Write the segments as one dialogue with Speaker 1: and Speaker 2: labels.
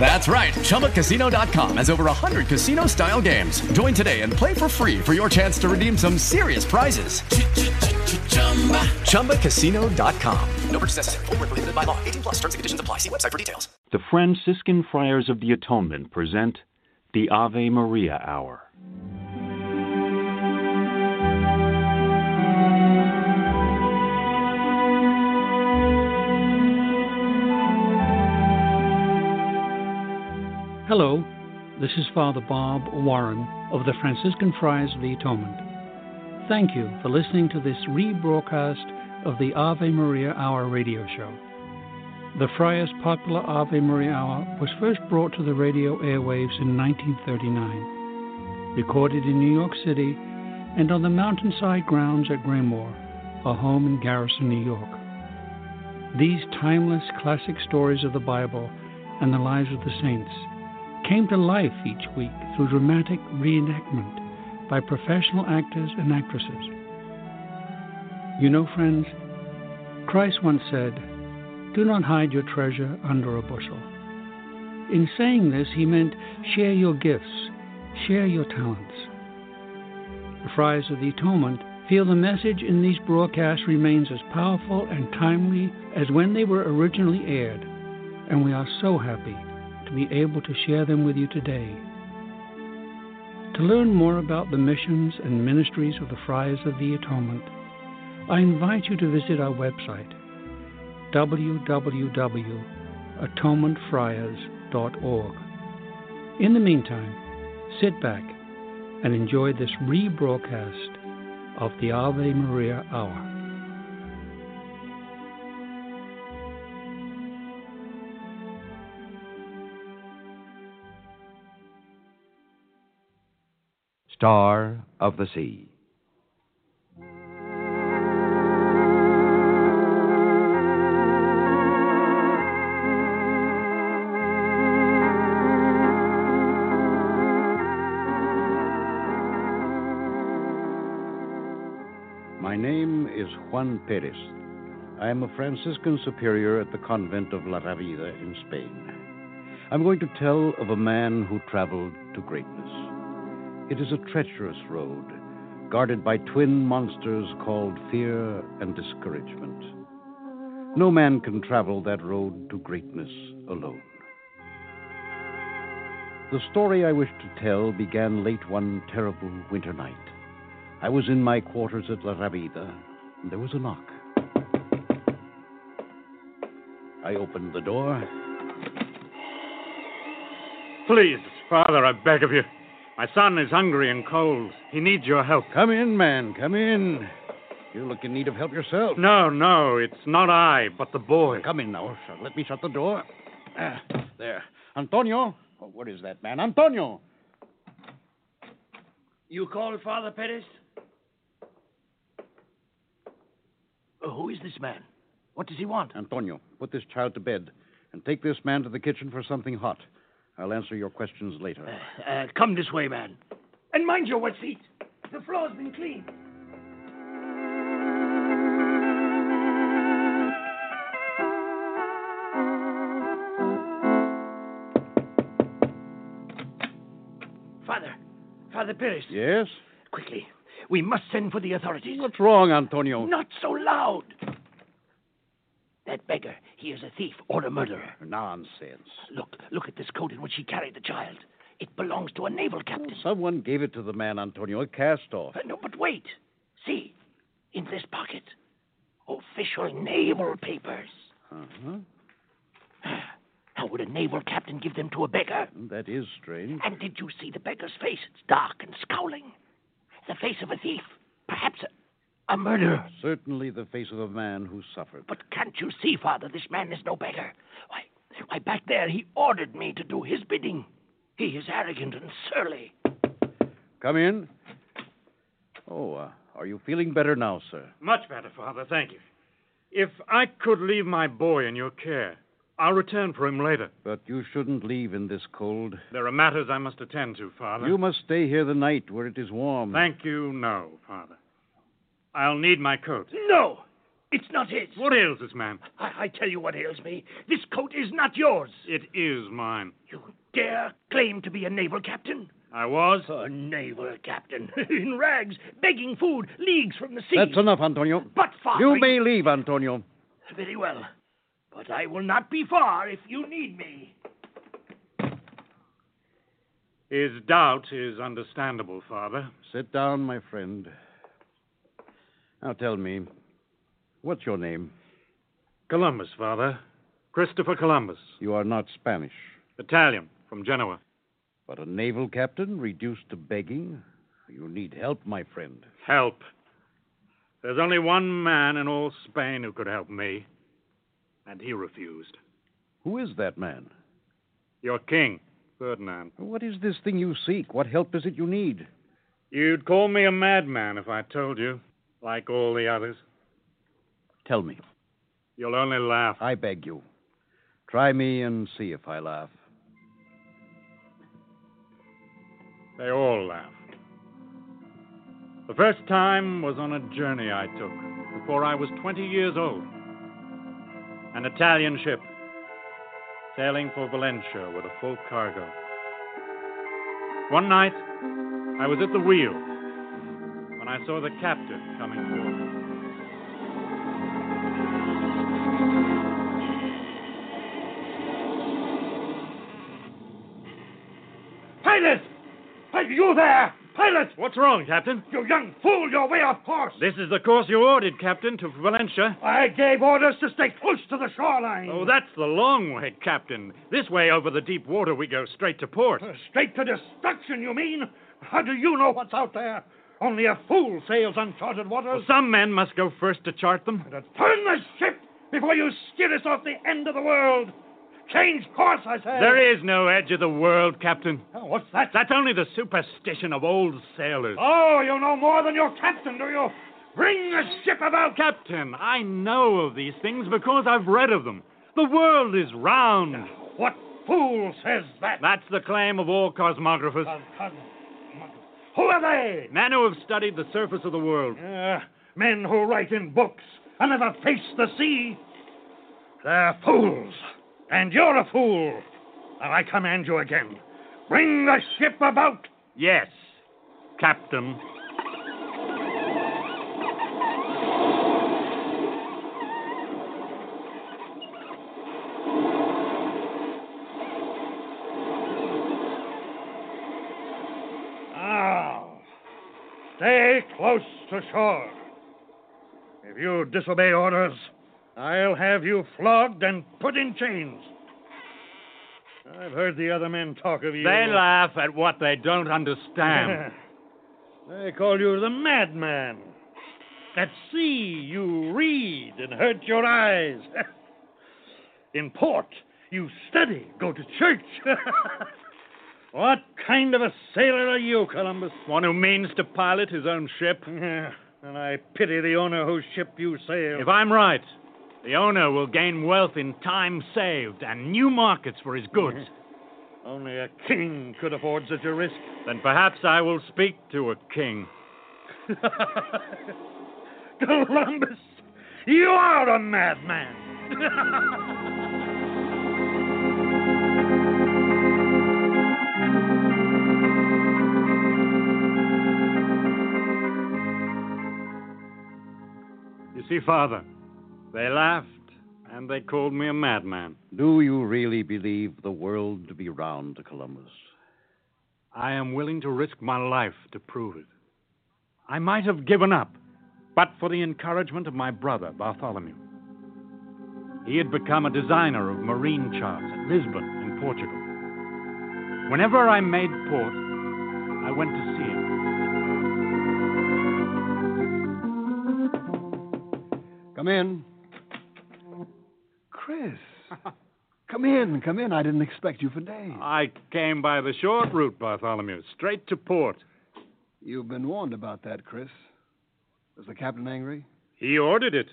Speaker 1: That's right. ChumbaCasino.com has over 100 casino style games. Join today and play for free for your chance to redeem some serious prizes. ChumbaCasino.com. No purchase necessary. Full prohibited by law. 18 plus terms and conditions apply. See website for details.
Speaker 2: The Franciscan Friars of the Atonement present the Ave Maria Hour.
Speaker 3: Hello, this is Father Bob Warren of the Franciscan Friars of the Atonement. Thank you for listening to this rebroadcast of the Ave Maria Hour radio show. The Friars' popular Ave Maria Hour was first brought to the radio airwaves in 1939, recorded in New York City and on the mountainside grounds at Graymoor, a home in Garrison, New York. These timeless classic stories of the Bible and the lives of the saints came to life each week through dramatic reenactment by professional actors and actresses. You know, friends, Christ once said, Do not hide your treasure under a bushel. In saying this, he meant share your gifts, share your talents. The Friars of the Atonement feel the message in these broadcasts remains as powerful and timely as when they were originally aired, and we are so happy to be able to share them with you today. To learn more about the missions and ministries of the Friars of the Atonement, I invite you to visit our website, www.atonementfriars.org. In the meantime, sit back and enjoy this rebroadcast of the Ave Maria Hour.
Speaker 4: Star of the Sea.
Speaker 5: My name is Juan Perez. I am a Franciscan superior at the convent of La Rabida in Spain. I'm going to tell of a man who traveled to greatness. It is a treacherous road, guarded by twin monsters called fear and discouragement. No man can travel that road to greatness alone. The story I wish to tell began late one terrible winter night. I was in my quarters at La Rabida, and there was a knock. I opened the door.
Speaker 6: Please, Father, I beg of you. My son is hungry and cold. He needs your help.
Speaker 5: Come in, man, come in. You look in need of help yourself.
Speaker 6: No, no, it's not I, but the boy.
Speaker 5: Come in now. Let me shut the door. Ah, there. Antonio. Oh, what is that, man? Antonio.
Speaker 7: You called Father Perez? Uh, who is this man? What does he want?
Speaker 5: Antonio, put this child to bed and take this man to the kitchen for something hot. I'll answer your questions later.
Speaker 7: Uh, uh, come this way, man. And mind your wet feet. The floor's been cleaned. Father, Father Perez.
Speaker 5: Yes?
Speaker 7: Quickly, we must send for the authorities.
Speaker 5: What's wrong, Antonio?
Speaker 7: Not so loud. That beggar, he is a thief or a murderer.
Speaker 5: Nonsense.
Speaker 7: Look, look at this coat in which he carried the child. It belongs to a naval captain.
Speaker 5: Someone gave it to the man, Antonio. A cast off.
Speaker 7: Uh, no, but wait. See, in this pocket, official naval papers.
Speaker 5: Uh-huh.
Speaker 7: How would a naval captain give them to a beggar?
Speaker 5: That is strange.
Speaker 7: And did you see the beggar's face? It's dark and scowling. The face of a thief. Perhaps a, a murderer.
Speaker 5: Certainly the face of a man who suffered.
Speaker 7: But can't you see, Father, this man is no beggar? Why, why, back there he ordered me to do his bidding. He is arrogant and surly.
Speaker 5: Come in. Oh, uh, are you feeling better now, sir?
Speaker 6: Much better, Father, thank you. If I could leave my boy in your care, I'll return for him later.
Speaker 5: But you shouldn't leave in this cold.
Speaker 6: There are matters I must attend to, Father.
Speaker 5: You must stay here the night where it is warm.
Speaker 6: Thank you, no, Father. I'll need my coat.
Speaker 7: No, it's not his.
Speaker 6: What ails this man?
Speaker 7: I, I tell you what ails me. This coat is not yours.
Speaker 6: It is mine.
Speaker 7: You dare claim to be a naval captain?
Speaker 6: I was.
Speaker 7: A naval captain. In rags, begging food, leagues from the sea.
Speaker 5: That's enough, Antonio.
Speaker 7: But, Father.
Speaker 5: You may leave, Antonio.
Speaker 7: Very well. But I will not be far if you need me.
Speaker 6: His doubt is understandable, Father.
Speaker 5: Sit down, my friend. Now tell me, what's your name?
Speaker 6: Columbus, Father. Christopher Columbus.
Speaker 5: You are not Spanish,
Speaker 6: Italian, from Genoa.
Speaker 5: but a naval captain reduced to begging? You need help, my friend.
Speaker 6: Help. There's only one man in all Spain who could help me. And he refused.
Speaker 5: Who is that man?
Speaker 6: Your king, Ferdinand.
Speaker 5: What is this thing you seek? What help is it you need?
Speaker 6: You'd call me a madman if I told you, like all the others.
Speaker 5: Tell me.
Speaker 6: You'll only laugh.
Speaker 5: I beg you. Try me and see if I laugh.
Speaker 6: They all laughed. The first time was on a journey I took before I was 20 years old. An Italian ship sailing for Valencia with a full cargo. One night, I was at the wheel when I saw the captain coming forward.
Speaker 7: Pilot! Are you there? Pilot!
Speaker 6: What's wrong, Captain?
Speaker 7: You young fool, you're way off course.
Speaker 6: This is the course you ordered, Captain, to Valencia.
Speaker 7: I gave orders to stay close to the shoreline.
Speaker 6: Oh, that's the long way, Captain. This way over the deep water, we go straight to port.
Speaker 7: Uh, Straight to destruction, you mean? How do you know what's out there? Only a fool sails uncharted waters.
Speaker 6: Well, some men must go first to chart them.
Speaker 7: To turn the ship before you steer us off the end of the world. Change course, I say.
Speaker 6: There is no edge of the world, Captain.
Speaker 7: Oh, what's that?
Speaker 6: That's only the superstition of old sailors.
Speaker 7: Oh, you know more than your captain, do you? Bring the ship about.
Speaker 6: Captain, I know of these things because I've read of them. The world is round.
Speaker 7: What fool says that?
Speaker 6: That's the claim of all cosmographers.
Speaker 7: Cos- cos- Who are they?
Speaker 6: Men who have studied the surface of the world.
Speaker 7: Uh, men who write in books and never face the sea. They're fools. And you're a fool. Now I command you again. Bring the ship about.
Speaker 6: Yes, Captain.
Speaker 7: Now, stay close to shore. If you disobey orders, I'll have you flogged and put in chains. I've heard the other men talk of you.
Speaker 6: They laugh at what they don't understand.
Speaker 7: they call you the madman. At sea, you read and hurt your eyes. In port, you study, go to church. what kind of a sailor are you, Columbus?
Speaker 6: One who means to pilot his own ship.
Speaker 7: Yeah, and I pity the owner whose ship you sail.
Speaker 6: If I'm right, the owner will gain wealth in time saved and new markets for his goods.
Speaker 7: Only a king could afford such a risk.
Speaker 6: Then perhaps I will speak to a king.
Speaker 7: Columbus, you are a madman.
Speaker 6: See, Father, they laughed and they called me a madman.
Speaker 5: Do you really believe the world to be round, Columbus?
Speaker 6: I am willing to risk my life to prove it. I might have given up, but for the encouragement of my brother, Bartholomew. He had become a designer of marine charts at Lisbon, in Portugal. Whenever I made port, I went to see him.
Speaker 8: Come in. Chris. come in, come in. I didn't expect you for days.
Speaker 6: I came by the short route, Bartholomew, straight to port.
Speaker 8: You've been warned about that, Chris. Was the captain angry?
Speaker 6: He ordered it.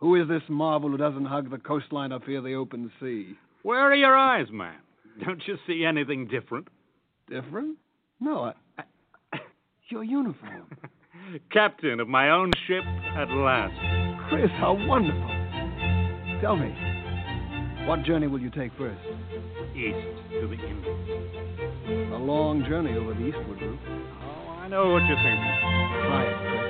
Speaker 8: Who is this marvel who doesn't hug the coastline or fear the open sea?
Speaker 6: Where are your eyes, man? Don't you see anything different?
Speaker 8: Different? No, I. I your uniform.
Speaker 6: Captain of my own ship at last.
Speaker 8: Chris, how wonderful. Tell me, what journey will you take first?
Speaker 6: East to the Indies.
Speaker 8: A long journey over the eastward route.
Speaker 6: Oh, I know what you're thinking.
Speaker 8: Try it, Chris.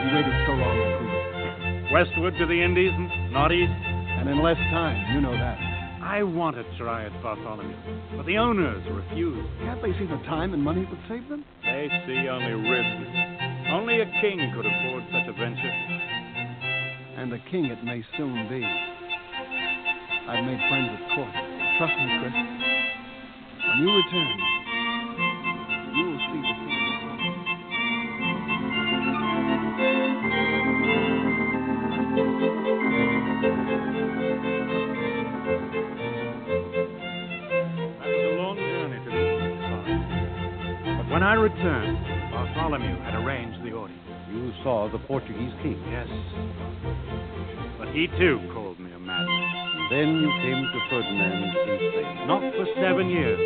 Speaker 8: We waited so long to prove it.
Speaker 6: Westward to the Indies, not east?
Speaker 8: And in less time, you know that.
Speaker 6: I wanted to try it, Bartholomew, but the owners refused.
Speaker 8: Can't they see the time and money it would save them?
Speaker 6: They see only risk. Only a king could afford such a venture.
Speaker 8: And a king it may soon be. I've made friends at court. Trust me, Chris. When you return, you will see the king.
Speaker 6: When I returned, Bartholomew had arranged the audience.
Speaker 5: You saw the Portuguese king.
Speaker 6: Yes. But he too called me a madman.
Speaker 5: Then you came to Ferdinand in Spain.
Speaker 6: Not for seven years.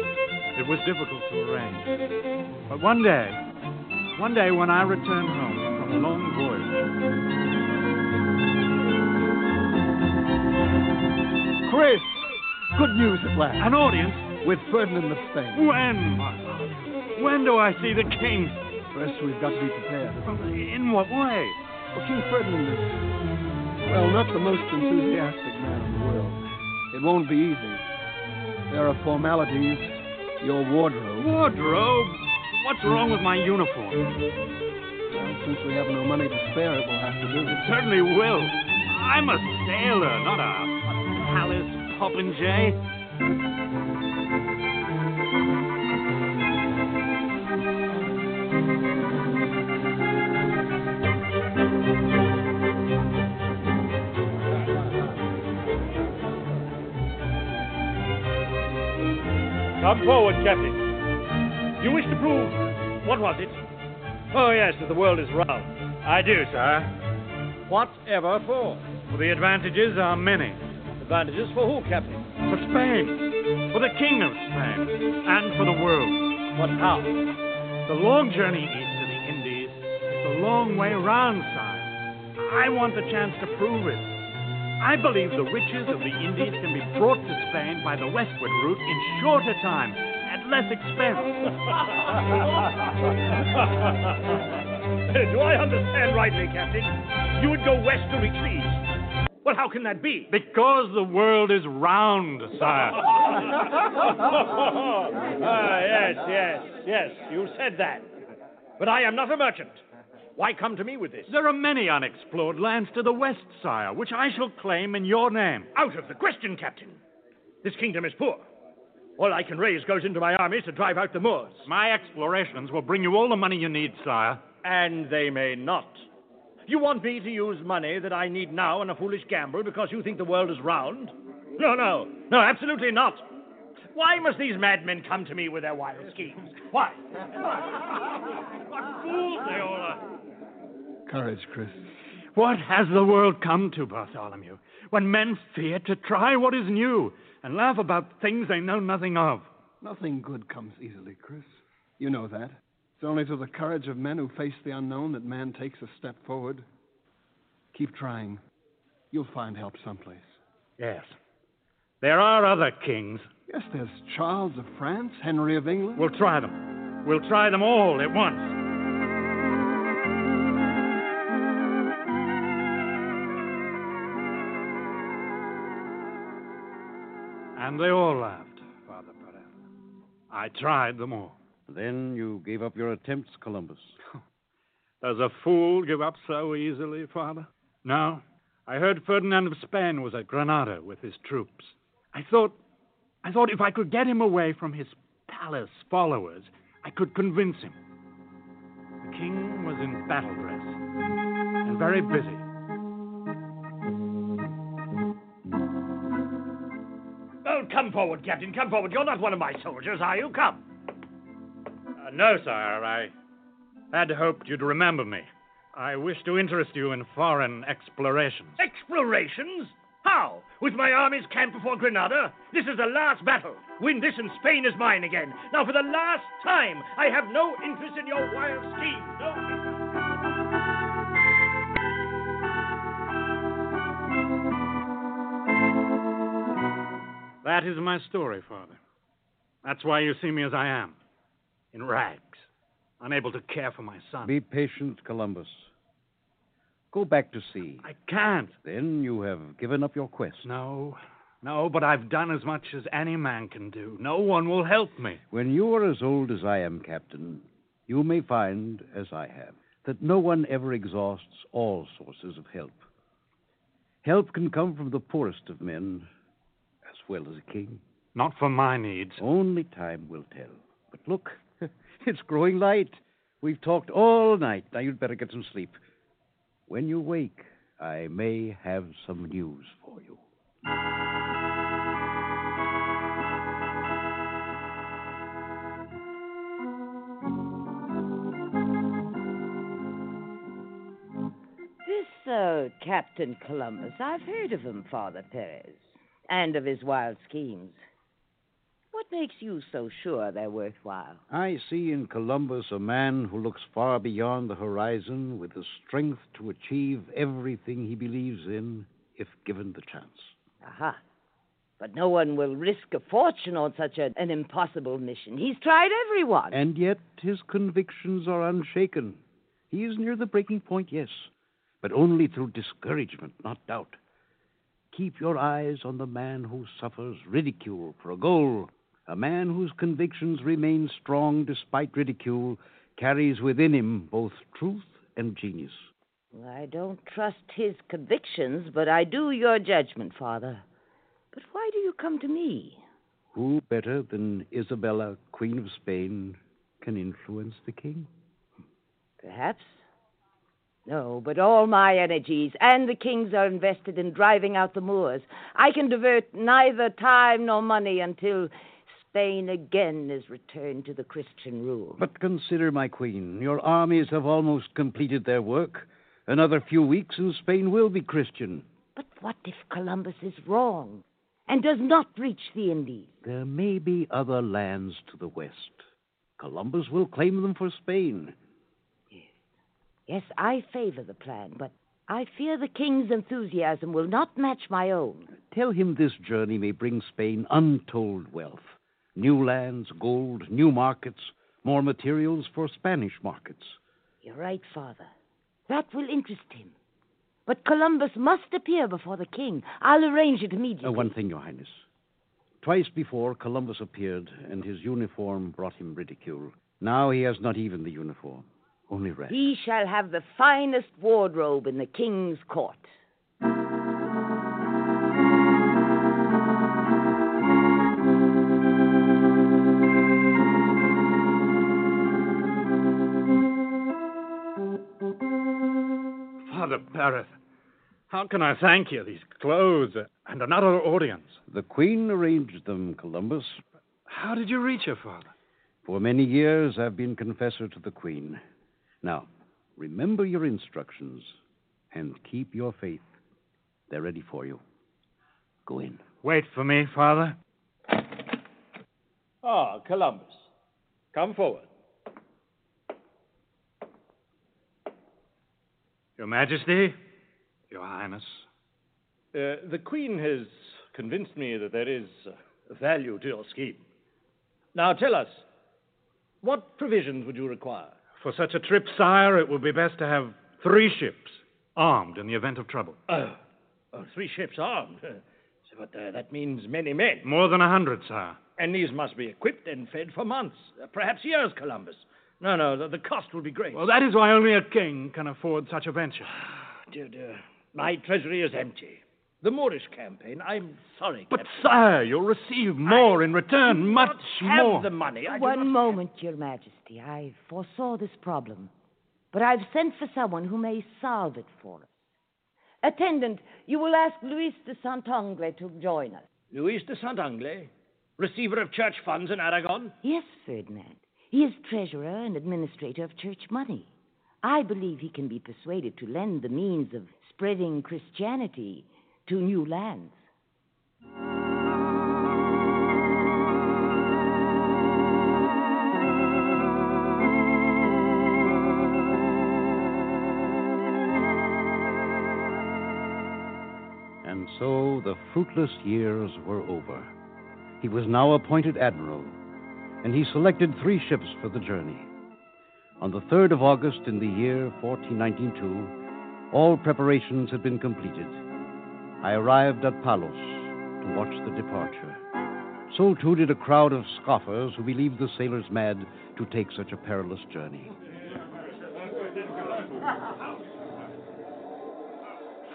Speaker 6: It was difficult to arrange. But one day, one day when I returned home from a long voyage,
Speaker 8: Chris! Good news at last.
Speaker 6: an audience.
Speaker 8: With Ferdinand of Spain.
Speaker 6: When, Bartholomew? When do I see the king?
Speaker 8: First, we've got to be prepared.
Speaker 6: In what way?
Speaker 8: Well, King Ferdinand is, well, not the most enthusiastic man in the world. It won't be easy. There are formalities, your wardrobe.
Speaker 6: Wardrobe? What's wrong with my uniform?
Speaker 8: Well, since we have no money to spare, it will have to do.
Speaker 6: It certainly will. I'm a sailor, not a, a palace popinjay.
Speaker 7: Come forward, Captain. You wish to prove. What was it? Oh, yes, that the world is round.
Speaker 6: I do, sir.
Speaker 7: Whatever for?
Speaker 6: For the advantages are many.
Speaker 7: Advantages for who, Captain?
Speaker 6: For Spain. For the King of Spain. And for the world.
Speaker 7: What how?
Speaker 6: The long journey east to the Indies is a long way round, sire. I want the chance to prove it. I believe the riches of the Indies can be brought to Spain by the westward route in shorter time, at less expense.
Speaker 7: Do I understand rightly, Captain? You would go west to reach the east. Well, how can that be?
Speaker 6: because the world is round, sire.
Speaker 7: ah, yes, yes, yes, you said that. But I am not a merchant. Why come to me with this?
Speaker 6: There are many unexplored lands to the west, sire, which I shall claim in your name.
Speaker 7: Out of the question, Captain. This kingdom is poor. All I can raise goes into my armies to drive out the Moors.
Speaker 6: My explorations will bring you all the money you need, sire.
Speaker 7: And they may not. You want me to use money that I need now in a foolish gamble because you think the world is round? No, no, no, absolutely not. Why must these madmen come to me with their wild schemes? Why? what fools they all are.
Speaker 8: Courage, Chris.
Speaker 6: What has the world come to, Bartholomew, when men fear to try what is new and laugh about things they know nothing of?
Speaker 8: Nothing good comes easily, Chris. You know that. It's only through the courage of men who face the unknown that man takes a step forward. Keep trying. You'll find help someplace.
Speaker 6: Yes. There are other kings.
Speaker 8: Yes, there's Charles of France, Henry of England.
Speaker 6: We'll try them. We'll try them all at once. And they all laughed, Father Perez. I tried them all.
Speaker 5: Then you gave up your attempts, Columbus.
Speaker 6: Does a fool give up so easily, Father? No. I heard Ferdinand of Spain was at Granada with his troops. I thought, I thought if I could get him away from his palace followers, I could convince him. The king was in battle dress and very busy.
Speaker 7: Oh, come forward, Captain. Come forward. You're not one of my soldiers, are you? Come.
Speaker 6: Uh, no, sire, I had hoped you'd remember me. I wish to interest you in foreign explorations.
Speaker 7: Explorations? How? With my armies camped before Granada? This is the last battle. Win this and Spain is mine again. Now, for the last time, I have no interest in your wild schemes. No.
Speaker 6: That is my story, Father. That's why you see me as I am in rags, unable to care for my son.
Speaker 5: Be patient, Columbus. Go back to sea.
Speaker 6: I can't.
Speaker 5: Then you have given up your quest.
Speaker 6: No, no, but I've done as much as any man can do. No one will help me.
Speaker 5: When you are as old as I am, Captain, you may find, as I have, that no one ever exhausts all sources of help. Help can come from the poorest of men, as well as a king.
Speaker 6: Not for my needs.
Speaker 5: Only time will tell. But look, it's growing light. We've talked all night. Now you'd better get some sleep. When you wake, I may have some news for you.
Speaker 9: This, uh, Captain Columbus, I've heard of him, Father Perez, and of his wild schemes. What makes you so sure they're worthwhile?
Speaker 5: I see in Columbus a man who looks far beyond the horizon with the strength to achieve everything he believes in if given the chance.
Speaker 9: Aha. But no one will risk a fortune on such a, an impossible mission. He's tried everyone.
Speaker 5: And yet his convictions are unshaken. He is near the breaking point, yes, but only through discouragement, not doubt. Keep your eyes on the man who suffers ridicule for a goal. A man whose convictions remain strong despite ridicule carries within him both truth and genius.
Speaker 9: I don't trust his convictions, but I do your judgment, Father. But why do you come to me?
Speaker 5: Who better than Isabella, Queen of Spain, can influence the king?
Speaker 9: Perhaps. No, but all my energies and the king's are invested in driving out the Moors. I can divert neither time nor money until Spain again is returned to the Christian rule.
Speaker 5: But consider, my queen, your armies have almost completed their work. Another few weeks and Spain will be Christian.
Speaker 9: But what if Columbus is wrong and does not reach the Indies?
Speaker 5: There may be other lands to the west. Columbus will claim them for Spain.
Speaker 9: Yes, Yes, I favor the plan, but I fear the king's enthusiasm will not match my own.
Speaker 5: Tell him this journey may bring Spain untold wealth new lands, gold, new markets, more materials for Spanish markets.
Speaker 9: You're right, Father. That will interest him. But Columbus must appear before the king. I'll arrange it immediately.
Speaker 5: Uh, one thing, Your Highness. Twice before, Columbus appeared, and his uniform brought him ridicule. Now he has not even the uniform, only red.
Speaker 9: He shall have the finest wardrobe in the king's court.
Speaker 6: Father Perez, how can I thank you? These clothes and another audience.
Speaker 5: The Queen arranged them, Columbus.
Speaker 6: How did you reach her, Father?
Speaker 5: For many years, I've been confessor to the Queen. Now, remember your instructions and keep your faith. They're ready for you. Go in.
Speaker 6: Wait for me, Father.
Speaker 7: Ah, Columbus. Come forward.
Speaker 6: Your Majesty, Your Highness.
Speaker 7: Uh, the Queen has convinced me that there is value to your scheme. Now tell us, what provisions would you require?
Speaker 6: For such a trip, sire, it would be best to have three ships armed in the event of trouble.
Speaker 7: Oh, oh three ships armed. Uh, but uh, that means many men.
Speaker 6: More than a hundred, sire.
Speaker 7: And these must be equipped and fed for months, uh, perhaps years, Columbus. No, no, the, the cost will be great.
Speaker 6: Well, that is why only a king can afford such a venture.
Speaker 7: dear, dear. My treasury is empty. The Moorish campaign, I'm sorry.
Speaker 6: But,
Speaker 7: Captain.
Speaker 6: sire, you'll receive more
Speaker 7: I
Speaker 6: in return,
Speaker 7: do
Speaker 6: much
Speaker 7: not have
Speaker 6: more.
Speaker 7: the money. I do
Speaker 9: One
Speaker 7: not
Speaker 9: moment, Your Majesty. I foresaw this problem, but I've sent for someone who may solve it for us. Attendant, you will ask Luis de Santangel to join us.
Speaker 7: Luis de Santangel, receiver of church funds in Aragon.
Speaker 9: Yes, Ferdinand. He is treasurer and administrator of church money. I believe he can be persuaded to lend the means of spreading Christianity to new lands.
Speaker 5: And so the fruitless years were over. He was now appointed admiral, and he selected three ships for the journey. On the 3rd of August in the year 1492, all preparations had been completed. I arrived at Palos to watch the departure. So too did a crowd of scoffers who believed the sailors mad to take such a perilous journey.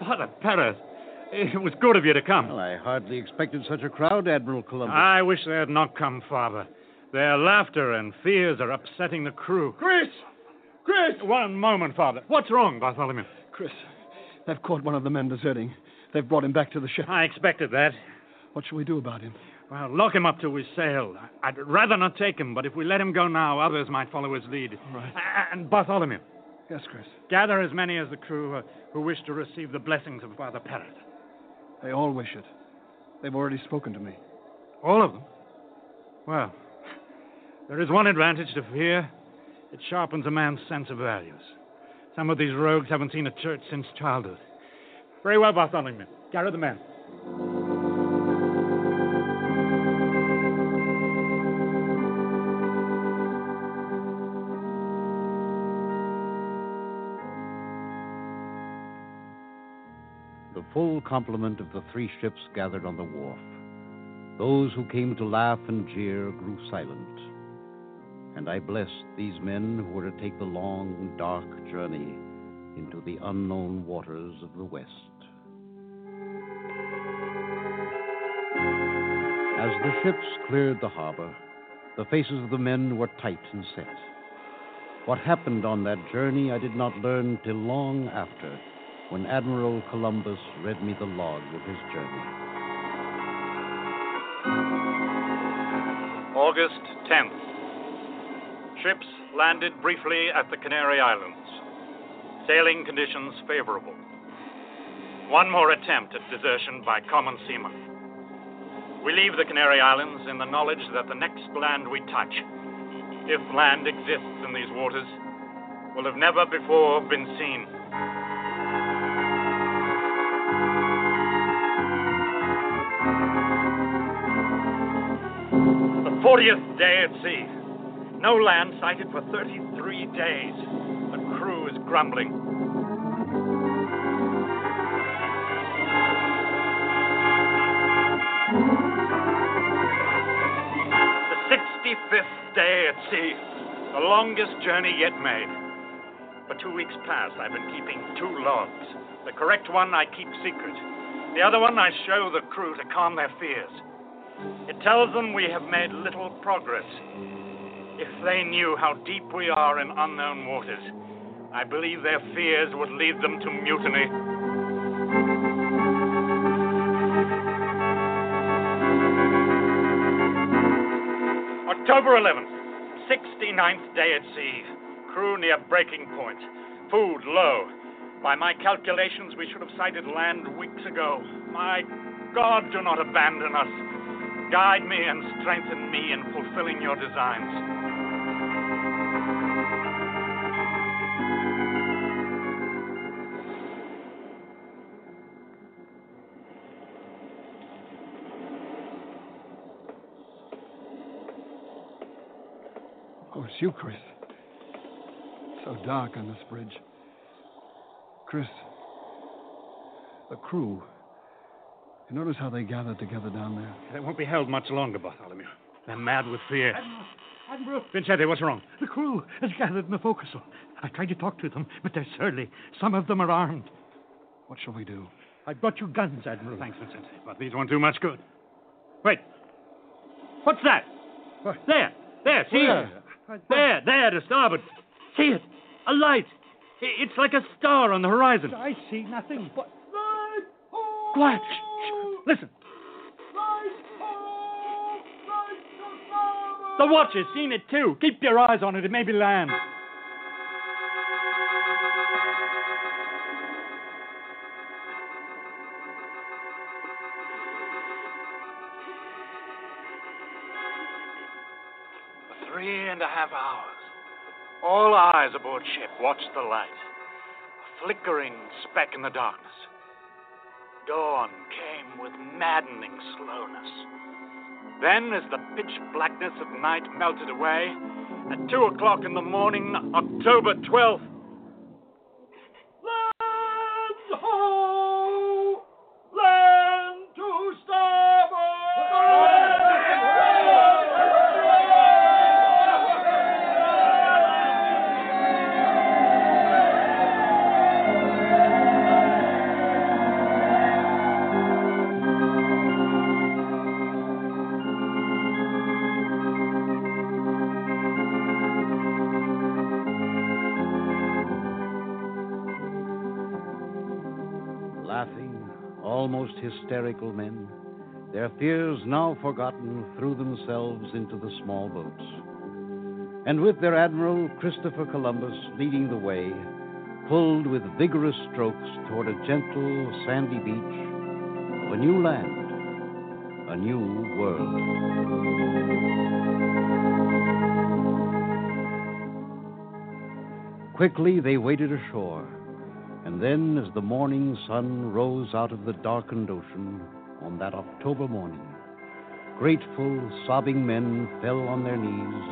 Speaker 6: Father Perez, it was good of you to come.
Speaker 5: Well, I hardly expected such a crowd, Admiral Columbus.
Speaker 6: I wish they had not come, Father. Their laughter and fears are upsetting the crew.
Speaker 8: Chris! Chris!
Speaker 6: One moment, Father. What's wrong, Bartholomew?
Speaker 8: Chris, they've caught one of the men deserting. They've brought him back to the ship.
Speaker 6: I expected that.
Speaker 8: What shall we do about him?
Speaker 6: Well, lock him up till we sail. I'd rather not take him, but if we let him go now, others might follow his lead.
Speaker 8: Right.
Speaker 6: And Bartholomew,
Speaker 8: Yes, Chris.
Speaker 6: gather as many as the crew uh, who wish to receive the blessings of Father Perez.
Speaker 8: They all wish it. They've already spoken to me.
Speaker 6: All of them? Well, there is one advantage to fear. It sharpens a man's sense of values. Some of these rogues haven't seen a church since childhood. Very well, Bartholomew. Gather the men.
Speaker 5: The full complement of the three ships gathered on the wharf. Those who came to laugh and jeer grew silent. And I blessed these men who were to take the long, dark journey into the unknown waters of the West. As the ships cleared the harbor, the faces of the men were tight and set. What happened on that journey I did not learn till long after, when Admiral Columbus read me the log of his journey.
Speaker 6: August 10th. Ships landed briefly at the Canary Islands. Sailing conditions favorable. One more attempt at desertion by common seamen. We leave the Canary Islands in the knowledge that the next land we touch, if land exists in these waters, will have never before been seen. The 40th day at sea. No land sighted for 33 days. The crew is grumbling. The 65th day at sea. The longest journey yet made. For two weeks past, I've been keeping two logs. The correct one I keep secret. The other one I show the crew to calm their fears. It tells them we have made little progress. If they knew how deep we are in unknown waters, I believe their fears would lead them to mutiny. October 11th, 69th day at sea. Crew near breaking point. Food low. By my calculations, we should have sighted land weeks ago. My God, do not abandon us. Guide me and strengthen me in fulfilling your designs.
Speaker 8: You, Chris. So dark on this bridge. Chris, the crew. You notice how they gathered together down there?
Speaker 6: They won't be held much longer, Bartholomew. They're mad with fear.
Speaker 7: Admiral,
Speaker 6: Vincente, what's wrong?
Speaker 7: the crew has gathered in the forecastle. I tried to talk to them, but they're surly. Some of them are armed.
Speaker 8: What shall we do?
Speaker 7: I've brought you guns, Admiral.
Speaker 6: Thanks, Vincente, but these won't do much good. Wait. What's that?
Speaker 7: What?
Speaker 6: There, there, see
Speaker 7: Where?
Speaker 6: It? There, there, to starboard. See it? A light. It's like a star on the horizon.
Speaker 7: I see nothing but.
Speaker 6: Quiet. Shh, shh. Listen. The watch has seen it too. Keep your eyes on it. It may be land. And a half hours. All eyes aboard ship watched the light, a flickering speck in the darkness. Dawn came with maddening slowness. Then, as the pitch blackness of night melted away, at two o'clock in the morning, October 12th,
Speaker 5: now forgotten, threw themselves into the small boats. And with their admiral, Christopher Columbus, leading the way, pulled with vigorous strokes toward a gentle, sandy beach of a new land, a new world. Quickly they waded ashore, and then, as the morning sun rose out of the darkened ocean on that October morning, grateful, sobbing men fell on their knees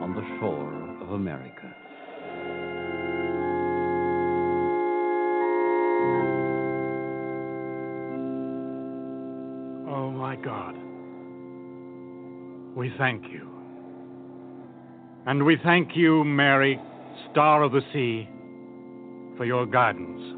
Speaker 5: on the shore of America.
Speaker 6: Oh, my God. We thank you. And we thank you, Mary, Star of the Sea, for your guidance.